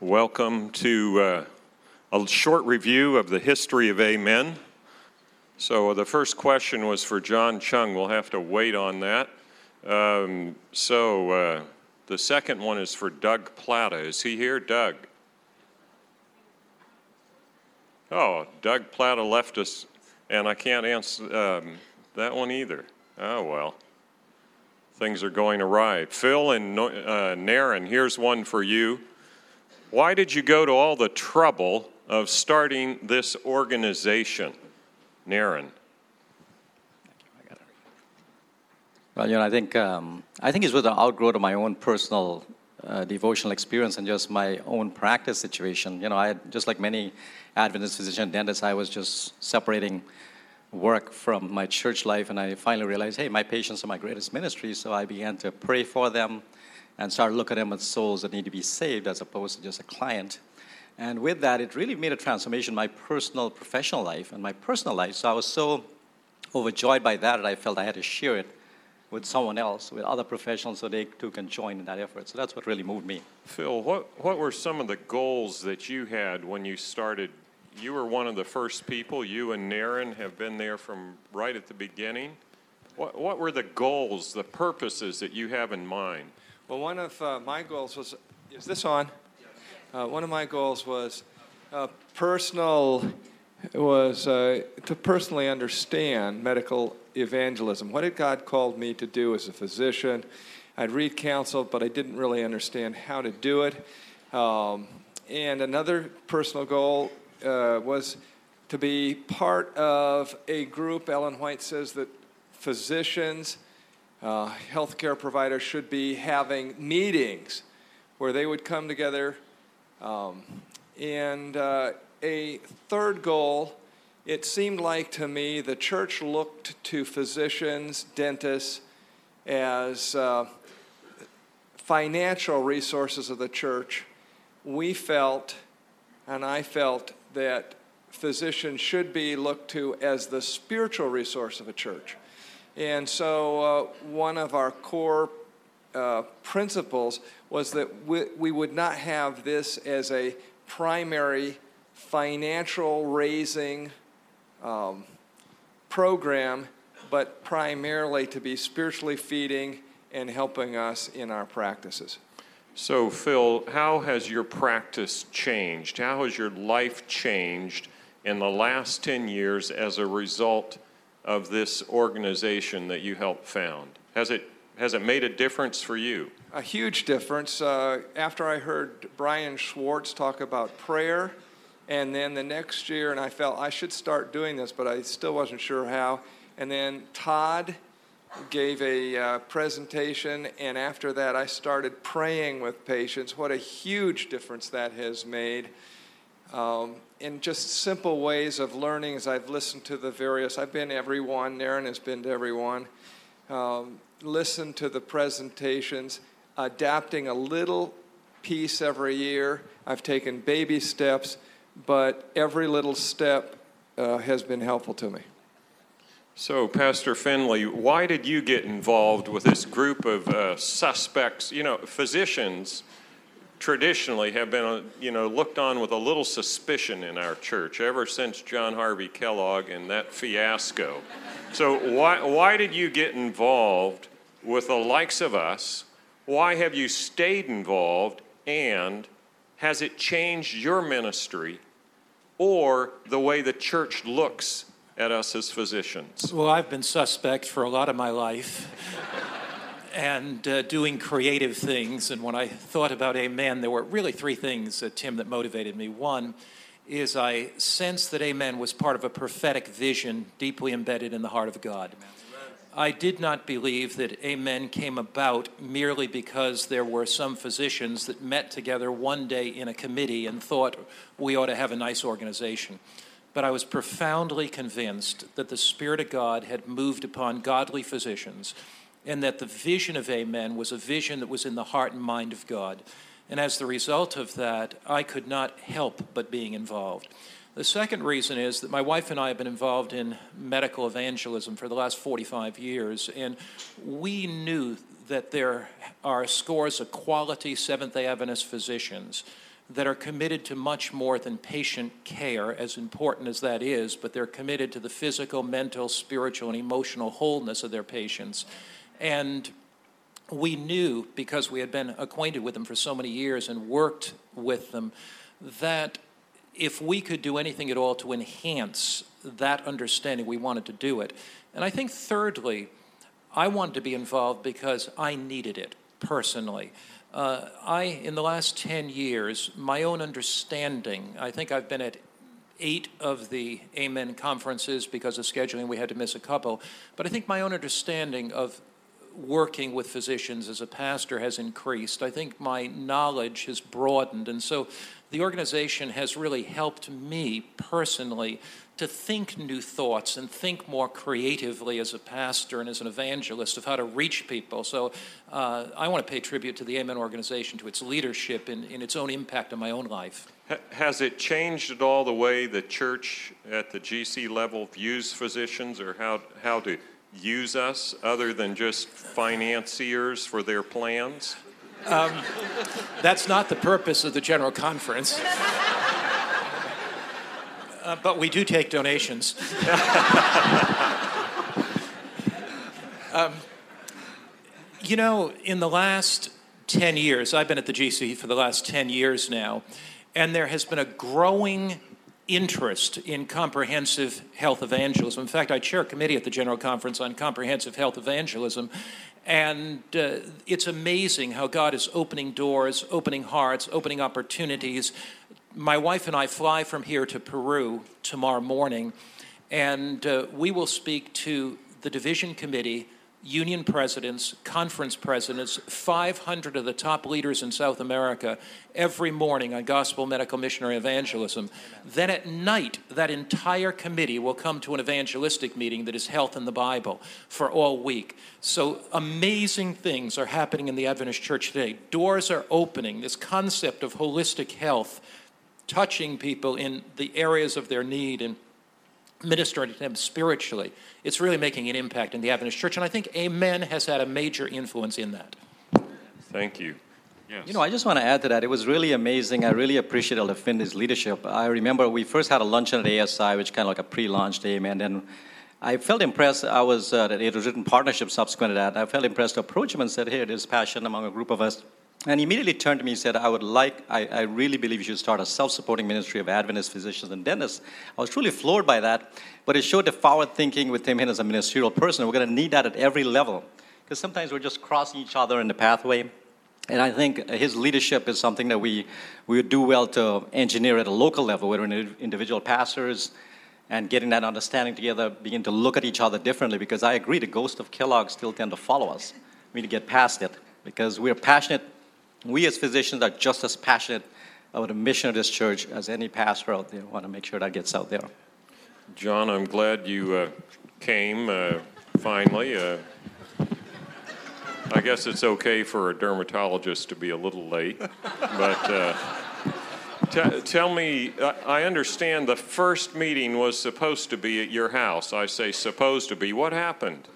welcome to uh, a short review of the history of Amen. So, the first question was for John Chung. We'll have to wait on that. Um, so, uh, the second one is for Doug Plata. Is he here? Doug? Oh, Doug Plata left us, and I can't answer um, that one either. Oh, well. Things are going awry. Phil and uh, Naren, here's one for you. Why did you go to all the trouble of starting this organization? Naren. Well, you know, I think um, I think it's with the outgrowth of my own personal uh, devotional experience and just my own practice situation. You know, I had, just like many Adventist physician dentists, I was just separating work from my church life, and I finally realized, hey, my patients are my greatest ministry. So I began to pray for them and start looking at them as souls that need to be saved as opposed to just a client. And with that, it really made a transformation in my personal, professional life and my personal life. So I was so overjoyed by that that I felt I had to share it with someone else, with other professionals, so they too can join in that effort. So that's what really moved me. Phil, what, what were some of the goals that you had when you started you were one of the first people. You and Naren have been there from right at the beginning. What, what were the goals, the purposes that you have in mind? Well, one of uh, my goals was is this on? Uh, one of my goals was uh, personal was uh, to personally understand medical evangelism. What had God called me to do as a physician? I'd read counsel, but I didn't really understand how to do it. Um, and another personal goal uh, was to be part of a group. Ellen White says that physicians, uh, healthcare providers should be having meetings where they would come together. Um, and uh, a third goal, it seemed like to me the church looked to physicians, dentists, as uh, financial resources of the church. We felt, and I felt, that physicians should be looked to as the spiritual resource of a church. And so, uh, one of our core uh, principles was that we, we would not have this as a primary financial raising um, program, but primarily to be spiritually feeding and helping us in our practices. So, Phil, how has your practice changed? How has your life changed in the last 10 years as a result of this organization that you helped found? Has it, has it made a difference for you? A huge difference. Uh, after I heard Brian Schwartz talk about prayer, and then the next year, and I felt I should start doing this, but I still wasn't sure how. And then Todd gave a uh, presentation, and after that, I started praying with patients. What a huge difference that has made. Um, in just simple ways of learning as I've listened to the various, I've been every one, Naren has been to every one, um, listened to the presentations, adapting a little piece every year. I've taken baby steps, but every little step uh, has been helpful to me. So, Pastor Finley, why did you get involved with this group of uh, suspects? You know, physicians traditionally have been, uh, you know, looked on with a little suspicion in our church ever since John Harvey Kellogg and that fiasco. So, why, why did you get involved with the likes of us? Why have you stayed involved? And has it changed your ministry or the way the church looks at us as physicians? Well, I've been suspect for a lot of my life and uh, doing creative things. And when I thought about Amen, there were really three things, uh, Tim, that motivated me. One is I sensed that Amen was part of a prophetic vision deeply embedded in the heart of God. I did not believe that Amen came about merely because there were some physicians that met together one day in a committee and thought we ought to have a nice organization but I was profoundly convinced that the Spirit of God had moved upon godly physicians and that the vision of Amen was a vision that was in the heart and mind of God. And as the result of that, I could not help but being involved. The second reason is that my wife and I have been involved in medical evangelism for the last 45 years, and we knew that there are scores of quality Seventh day Adventist physicians that are committed to much more than patient care, as important as that is, but they're committed to the physical, mental, spiritual, and emotional wholeness of their patients. And we knew, because we had been acquainted with them for so many years and worked with them, that if we could do anything at all to enhance that understanding, we wanted to do it. And I think, thirdly, I wanted to be involved because I needed it personally. Uh, I, in the last 10 years, my own understanding, I think I've been at eight of the Amen conferences because of scheduling, we had to miss a couple. But I think my own understanding of working with physicians as a pastor has increased. I think my knowledge has broadened. And so the organization has really helped me personally to think new thoughts and think more creatively as a pastor and as an evangelist of how to reach people. So uh, I want to pay tribute to the Amen organization, to its leadership, in, in its own impact on my own life. Has it changed at all the way the church at the GC level views physicians or how, how to use us other than just financiers for their plans? Um, that's not the purpose of the General Conference. Uh, but we do take donations. um, you know, in the last 10 years, I've been at the GC for the last 10 years now, and there has been a growing interest in comprehensive health evangelism. In fact, I chair a committee at the General Conference on comprehensive health evangelism, and uh, it's amazing how God is opening doors, opening hearts, opening opportunities. My wife and I fly from here to Peru tomorrow morning, and uh, we will speak to the division committee union presidents, conference presidents, 500 of the top leaders in South America every morning on gospel medical missionary evangelism. Then at night, that entire committee will come to an evangelistic meeting that is health in the Bible for all week. So amazing things are happening in the Adventist church today. Doors are opening. This concept of holistic health touching people in the areas of their need and ministering to them spiritually. It's really making an impact in the Adventist church, and I think Amen has had a major influence in that. Thank you. Yes. You know, I just want to add to that. It was really amazing. I really appreciate Elder Finley's leadership. I remember we first had a luncheon at ASI, which kind of like a pre-launch Amen, and I felt impressed. I was uh, it was written partnership subsequent to that. I felt impressed to approach him and said, "Hey, there's passion among a group of us." And he immediately turned to me and said, I would like, I, I really believe you should start a self supporting ministry of Adventist physicians and dentists. I was truly floored by that, but it showed the forward thinking with Tim him as a ministerial person. We're going to need that at every level because sometimes we're just crossing each other in the pathway. And I think his leadership is something that we, we would do well to engineer at a local level, whether where individual pastors and getting that understanding together, begin to look at each other differently. Because I agree, the ghost of Kellogg still tend to follow us. We need to get past it because we're passionate we as physicians are just as passionate about the mission of this church as any pastor out there. I want to make sure that gets out there. John, I'm glad you uh, came uh, finally. Uh, I guess it's okay for a dermatologist to be a little late, but uh, t- tell me. I understand the first meeting was supposed to be at your house. I say supposed to be. What happened?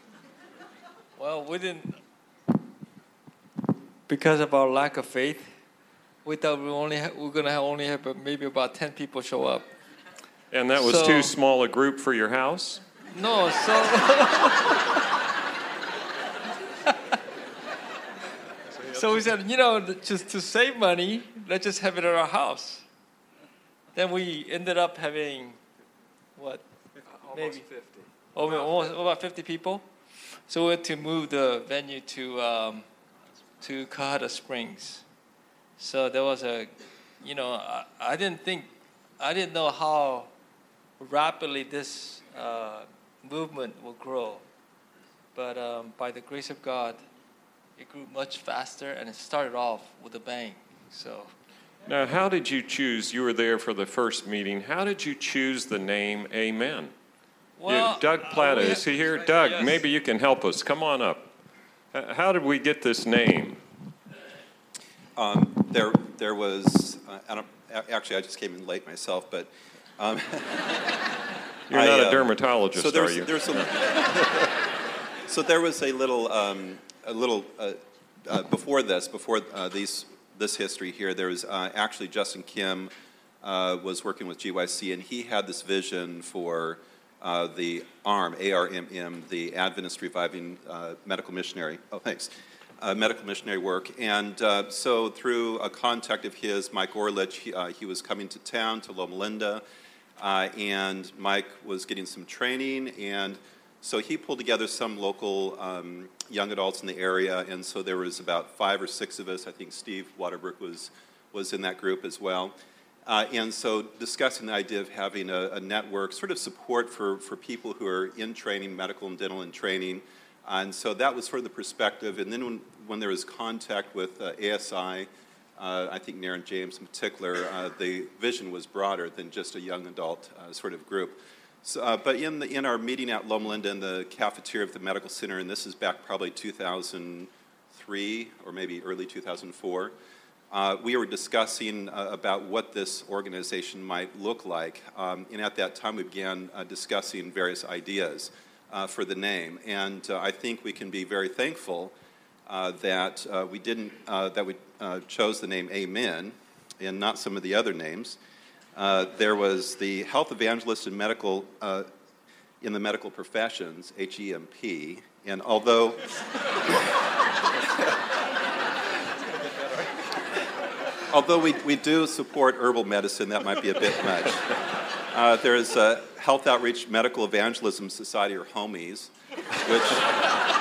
Well, we didn't because of our lack of faith, we thought we only ha- we're going to only have maybe about 10 people show up. And that was so, too small a group for your house? No, so. so we said, you know, just to save money, let's just have it at our house. Then we ended up having, what? Almost maybe 50. Oh, almost, about 50 people. So we had to move the venue to um, to Colorado Springs. So there was a, you know, I, I didn't think, I didn't know how rapidly this uh, movement will grow. But um, by the grace of God, it grew much faster and it started off with a bang. So. Now, how did you choose? You were there for the first meeting. How did you choose the name Amen? Well, you, Doug Plata, uh, is he here? Doug, yes. maybe you can help us. Come on up. How did we get this name? Um, there, there was. Uh, I don't, actually, I just came in late myself, but. Um, You're I, not a uh, dermatologist, so are you? There's so there was a little, um, a little uh, uh, before this, before uh, these, this history here. There was uh, actually Justin Kim uh, was working with GYC, and he had this vision for uh, the ARM, A-R-M-M, the Adventist Reviving uh, Medical Missionary. Oh, thanks. Uh, medical missionary work. And uh, so, through a contact of his, Mike Orlich, he, uh, he was coming to town to Loma Linda, and Mike was getting some training. And so, he pulled together some local um, young adults in the area. And so, there was about five or six of us. I think Steve Waterbrook was, was in that group as well. Uh, and so discussing the idea of having a, a, network, sort of support for, for people who are in training, medical and dental in training. And so that was sort of the perspective. And then when, when there was contact with uh, ASI, uh, I think Naren James in particular, uh, the vision was broader than just a young adult uh, sort of group. So, uh, but in, the, in our meeting at Loma Linda in the cafeteria of the medical center, and this is back probably 2003 or maybe early 2004, uh, we were discussing uh, about what this organization might look like. Um, and at that time, we began uh, discussing various ideas uh, for the name. And uh, I think we can be very thankful uh, that we didn't, that we chose the name Amen and not some of the other names. there was the health evangelist in medical, in the medical professions, HEMP. And although although we, we do support herbal medicine, that might be a bit much. Uh, there's a Health Outreach Medical Evangelism Society, or HOMES, which.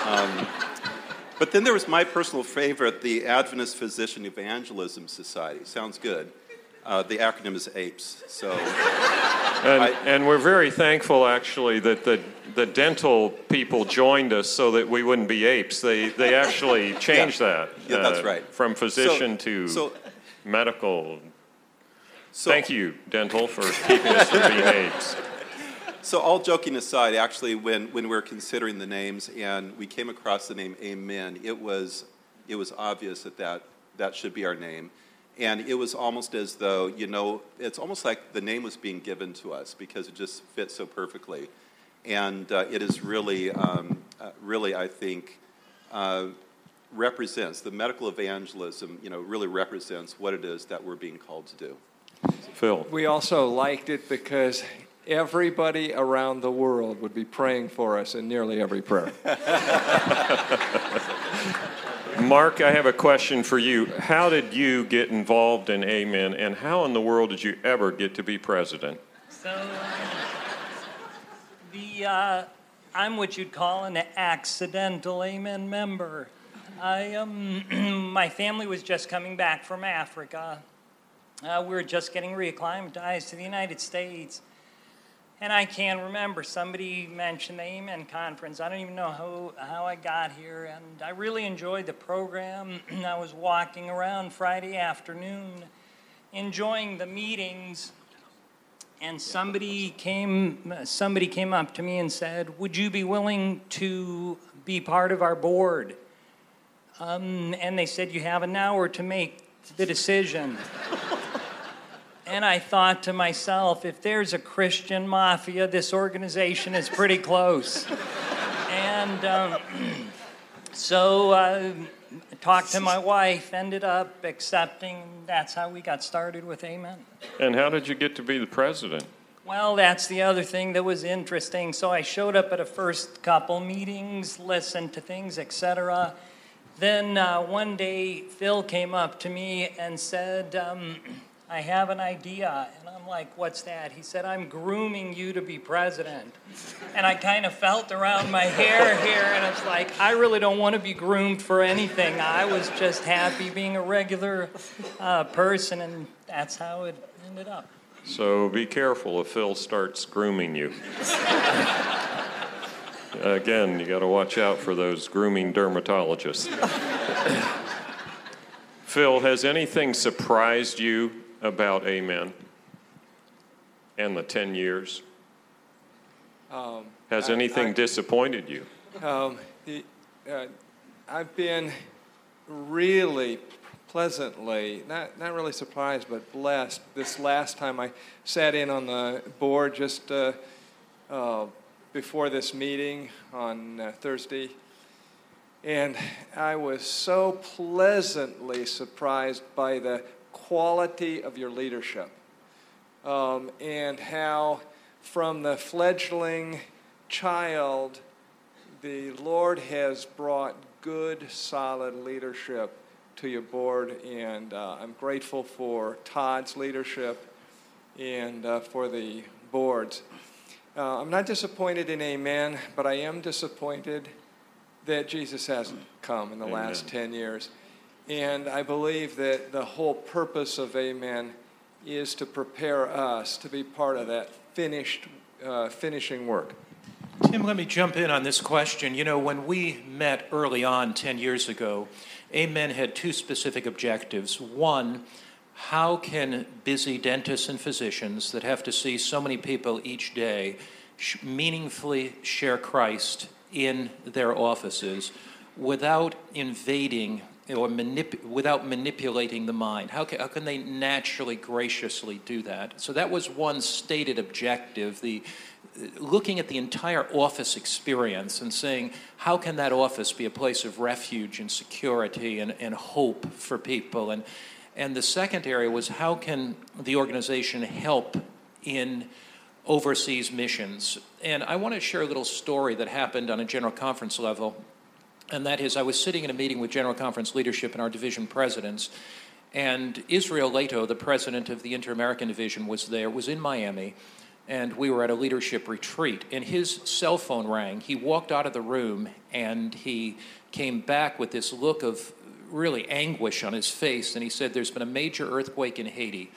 Um, but then there was my personal favorite, the Adventist Physician Evangelism Society. Sounds good. Uh, the acronym is APES. So, and, I, and, we're very thankful, actually, that the, the dental people joined us so that we wouldn't be apes. They, they actually changed yeah, that. Yeah, uh, that's right. From physician so, to so medical. So, Thank you, dental, for keeping us from being apes. So, all joking aside, actually, when, when we were considering the names and we came across the name Amen, it was, it was obvious that, that that should be our name. And it was almost as though, you know, it's almost like the name was being given to us because it just fits so perfectly. And uh, it is really, um, uh, really, I think, uh, represents, the medical evangelism, you know, really represents what it is that we're being called to do. Phil. We also liked it because everybody around the world would be praying for us in nearly every prayer. Mark, I have a question for you. How did you get involved in Amen, and how in the world did you ever get to be president? So, um, the uh, I'm what you'd call an accidental Amen member. I, um, my family was just coming back from Africa. Uh, we were just getting reacclimatized to the United States. And I can remember somebody mentioned the Amen conference. I don't even know how, how I got here. And I really enjoyed the program. I was walking around Friday afternoon, enjoying the meetings. And somebody came, somebody came up to me and said, Would you be willing to be part of our board? Um, and they said, You have an hour to make the decision. and I thought to myself, if there's a Christian mafia, this organization is pretty close. and um, so I uh, talked to my wife, ended up accepting. That's how we got started with Amen. And how did you get to be the president? Well, that's the other thing that was interesting. So I showed up at a first couple meetings, listened to things, etc. Then uh, one day, Phil came up to me and said, um, I have an idea. And I'm like, What's that? He said, I'm grooming you to be president. And I kind of felt around my hair here, and I was like, I really don't want to be groomed for anything. I was just happy being a regular uh, person, and that's how it ended up. So be careful if Phil starts grooming you. Again, you got to watch out for those grooming dermatologists. Phil, has anything surprised you about Amen and the 10 years? Um, has anything I, disappointed you? Um, the, uh, I've been really pleasantly, not, not really surprised, but blessed. This last time I sat in on the board just uh, uh, before this meeting on uh, Thursday, And I was so pleasantly surprised by the quality of your leadership um, and how, from the fledgling child, the Lord has brought good, solid leadership to your board. And uh, I'm grateful for Todd's leadership and uh, for the boards. Uh, I'm not disappointed in Amen, but I am disappointed that Jesus hasn't come in the Amen. last 10 years. And I believe that the whole purpose of Amen is to prepare us to be part of that finished, uh, finishing work. Tim, let me jump in on this question. You know, when we met early on 10 years ago, Amen had two specific objectives. One, how can busy dentists and physicians that have to see so many people each day sh- meaningfully share Christ in their offices without invading or manip- without manipulating the mind? How can, how can they naturally, graciously do that? So that was one stated objective. The looking at the entire office experience and saying, how can that office be a place of refuge and security and, and hope for people? And, and the second area was, how can the organization help in overseas missions? And I want to share a little story that happened on a general conference level. And that is, I was sitting in a meeting with General Conference leadership and our division presidents, and Israel Leito, the president of the Inter American Division, was there, was in Miami, and we were at a leadership retreat. And his cell phone rang. He walked out of the room and he came back with this look of really anguish on his face. And he said, There's been a major earthquake in Haiti.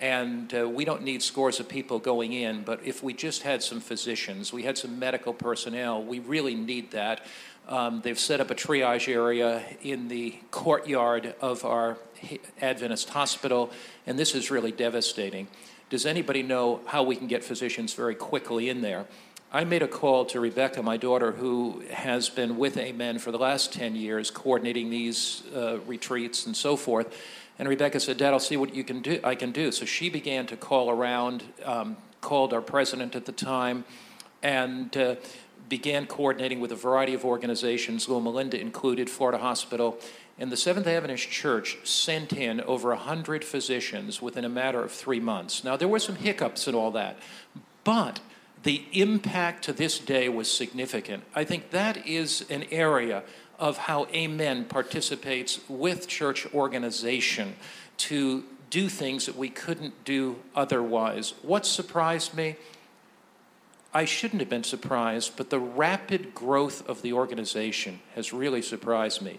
And uh, we don't need scores of people going in, but if we just had some physicians, we had some medical personnel, we really need that. Um, they've set up a triage area in the courtyard of our Adventist hospital, and this is really devastating. Does anybody know how we can get physicians very quickly in there? I made a call to Rebecca, my daughter, who has been with Amen for the last 10 years, coordinating these uh, retreats and so forth. And Rebecca said, Dad, I'll see what you can do, I can do. So she began to call around, um, called our president at the time, and uh, began coordinating with a variety of organizations, Loma Linda included, Florida Hospital. And the Seventh Adventist Church sent in over 100 physicians within a matter of three months. Now, there were some hiccups and all that, but the impact to this day was significant. I think that is an area of how Amen participates with church organization to do things that we couldn't do otherwise. What surprised me? I shouldn't have been surprised, but the rapid growth of the organization has really surprised me.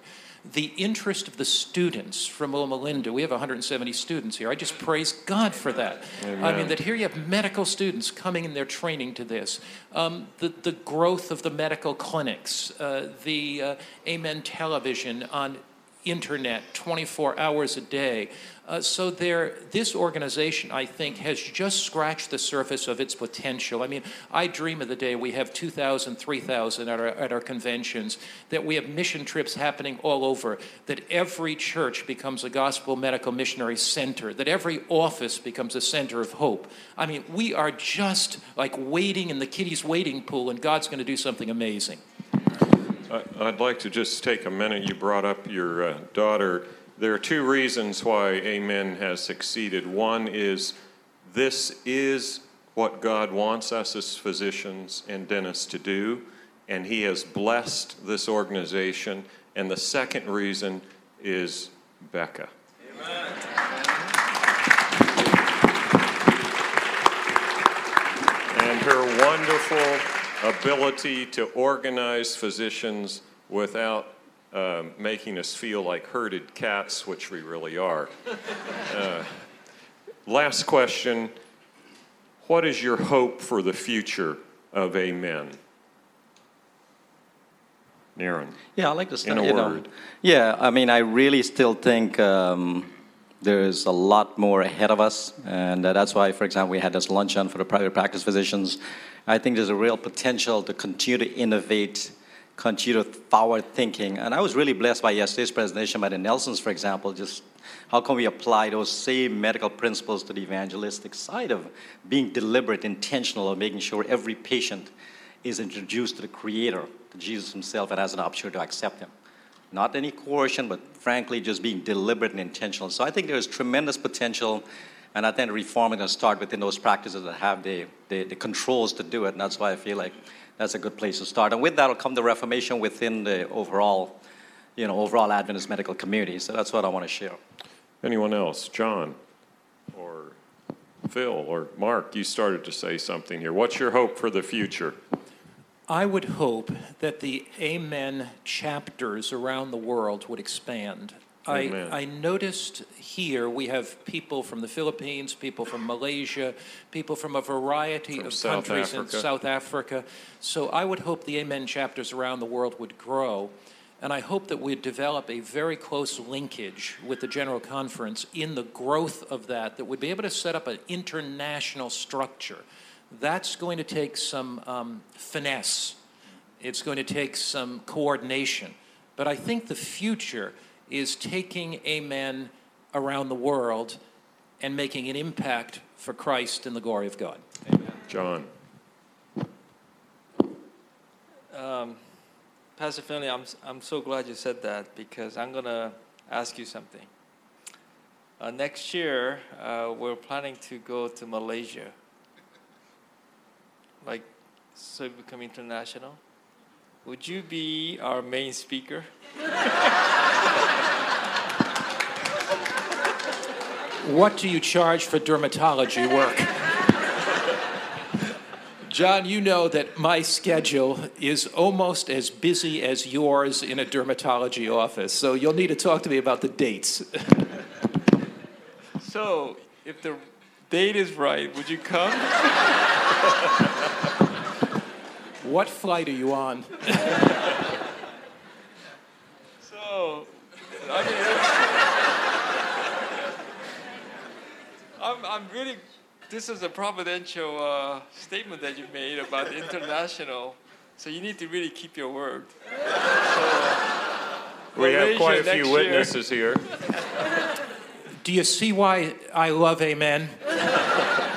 The interest of the students from Loma Linda, we have 170 students here. I just praise God for that. Amen. I mean, that here you have medical students coming in their training to this. Um, the, the growth of the medical clinics, uh, the uh, Amen television on internet 24 hours a day. Uh, so there, this organization, I think, has just scratched the surface of its potential. I mean, I dream of the day we have 2,000, 3,000 at our, at our conventions, that we have mission trips happening all over, that every church becomes a gospel medical missionary center, that every office becomes a center of hope. I mean, we are just like waiting in the kiddie's waiting pool, and God's going to do something amazing. I'd like to just take a minute. You brought up your uh, daughter. There are two reasons why Amen has succeeded. One is this is what God wants us as physicians and dentists to do, and He has blessed this organization. And the second reason is Becca. and her wonderful ability to organize physicians without um, making us feel like herded cats, which we really are. Uh, last question What is your hope for the future of Amen? Naren. Yeah, I like to start. In a you know. word. yeah, I mean, I really still think um, there's a lot more ahead of us, and uh, that's why, for example, we had this luncheon for the private practice physicians. I think there's a real potential to continue to innovate, continue forward thinking, and I was really blessed by yesterday's presentation by the Nelsons, for example. Just how can we apply those same medical principles to the evangelistic side of being deliberate, intentional, of making sure every patient is introduced to the Creator, to Jesus Himself, and has an opportunity to accept Him. not any coercion, but frankly, just being deliberate and intentional. So I think there's tremendous potential, and I think reform is going to start within those practices that have the, the, the controls to do it, and that's why I feel like that's a good place to start. And with that will come the reformation within the overall, you know, overall Adventist medical community. So that's what I want to share. Anyone else? John or Phil or Mark, you started to say something here. What's your hope for the future? I would hope that the Amen chapters around the world would expand. I, I noticed here we have people from the Philippines, people from Malaysia, people from a variety From of South countries in South Africa. So I would hope the Amen chapters around the world would grow. And I hope that we'd develop a very close linkage with the General Conference in the growth of that, that we'd be able to set up an international structure. That's going to take some um, finesse. It's going to take some coordination. But I think the future is taking Amen around the world and making an impact for Christ and the glory of God. Amen. John. Um, Pastor Finley, I'm, I'm so glad you said that because I'm going to ask you something. Uh, next year, uh, we're planning to go to Malaysia. Like, so it become international. Would you be our main speaker? What do you charge for dermatology work? John, you know that my schedule is almost as busy as yours in a dermatology office, so you'll need to talk to me about the dates. So, if the date is right, would you come? What flight are you on? So, I mean, I'm, I'm really, this is a providential uh, statement that you made about the international. So you need to really keep your word. We have quite a few year. witnesses here. Do you see why I love Amen?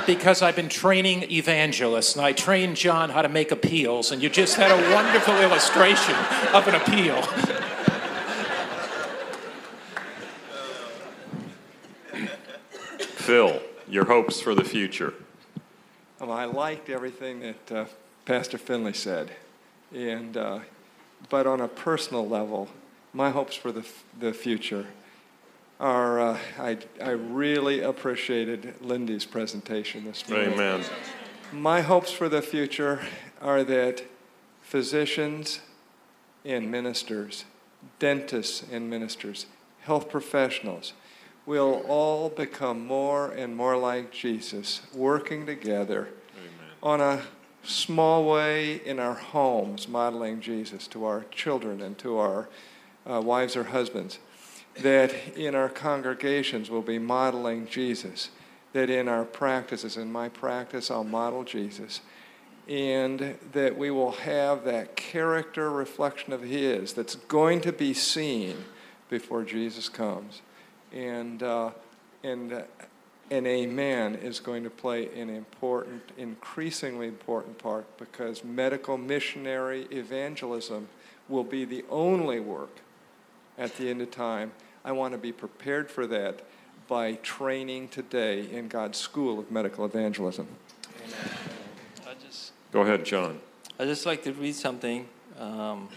Because I've been training evangelists, and I trained John how to make appeals, and you just had a wonderful illustration of an appeal. Phil, your hopes for the future. Um, I liked everything that uh, Pastor Finley said, and uh, but on a personal level, my hopes for the f- the future are uh, I I really appreciated Lindy's presentation this morning. Amen. My hopes for the future are that physicians and ministers, dentists and ministers, health professionals will all become more and more like Jesus, working together on a small way in our homes, modeling Jesus to our children and to our uh, wives or husbands. That in our congregations we'll be modeling Jesus. That in our practices, in my practice, I'll model Jesus. And that we will have that character reflection of His that's going to be seen before Jesus comes. And, uh, and uh, an amen is going to play an important, increasingly important part because medical missionary evangelism will be the only work at the end of time. I want to be prepared for that by training today in God's school of medical evangelism. I just, Go ahead, John. I'd just like to read something um,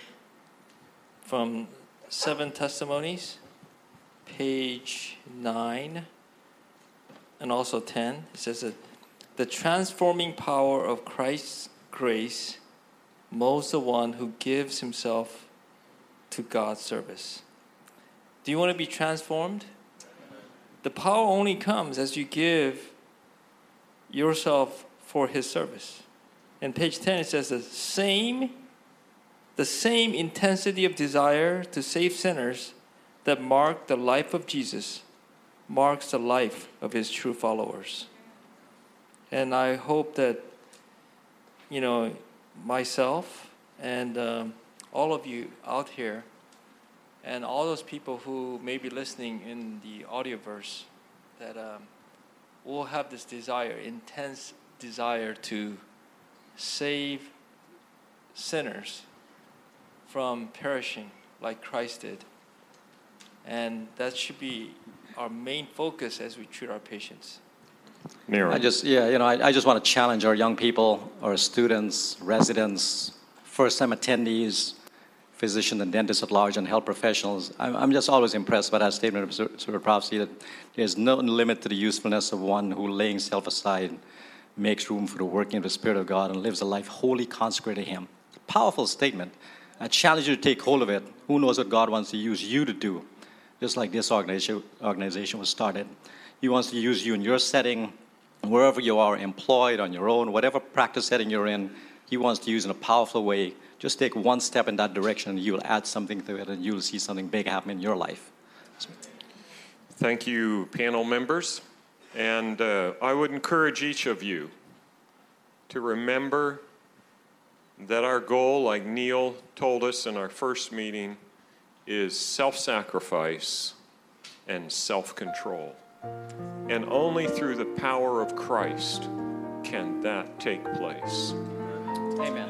from Seven Testimonies, page nine, and also ten. It says that the transforming power of Christ's grace molds the one who gives himself to God's service. Do you want to be transformed? The power only comes as you give yourself for His service. In page 10, it says the same, the same intensity of desire to save sinners that mark the life of Jesus marks the life of his true followers. And I hope that, you know, myself and um, all of you out here, and all those people who may be listening in the Audioverse, that um, will have this desire, intense desire to save sinners from perishing like Christ did. And that should be our main focus as we treat our patients. Naren. I just, yeah, you know, I, I just want to challenge our young people, our students, residents, first-time attendees, physicians and dentists at large, and health professionals. I'm, I'm just always impressed by that statement of Spirit of Prophecy that there's no limit to the usefulness of one who, laying self aside, makes room for the working of the Spirit of God and lives a life wholly consecrated to Him. Powerful statement. I challenge you to take hold of it. Who knows what God wants to use you to do? Just like this organization, was started. He wants to use you in your setting, wherever you are, employed, on your own, whatever practice setting you're in. He wants to use in a powerful way. Just take one step in that direction, and you'll add something to it, and you'll see something big happen in your life. Thank you, panel members. And uh, I would encourage each of you to remember that our goal, like Neil told us in our first meeting, is self sacrifice and self control. And only through the power of Christ can that take place. Amen.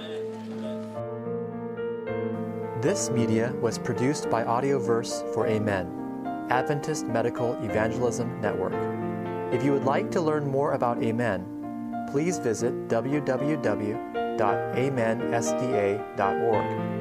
This media was produced by Audioverse for Amen, Adventist Medical Evangelism Network. If you would like to learn more about Amen, please visit www.amensda.org.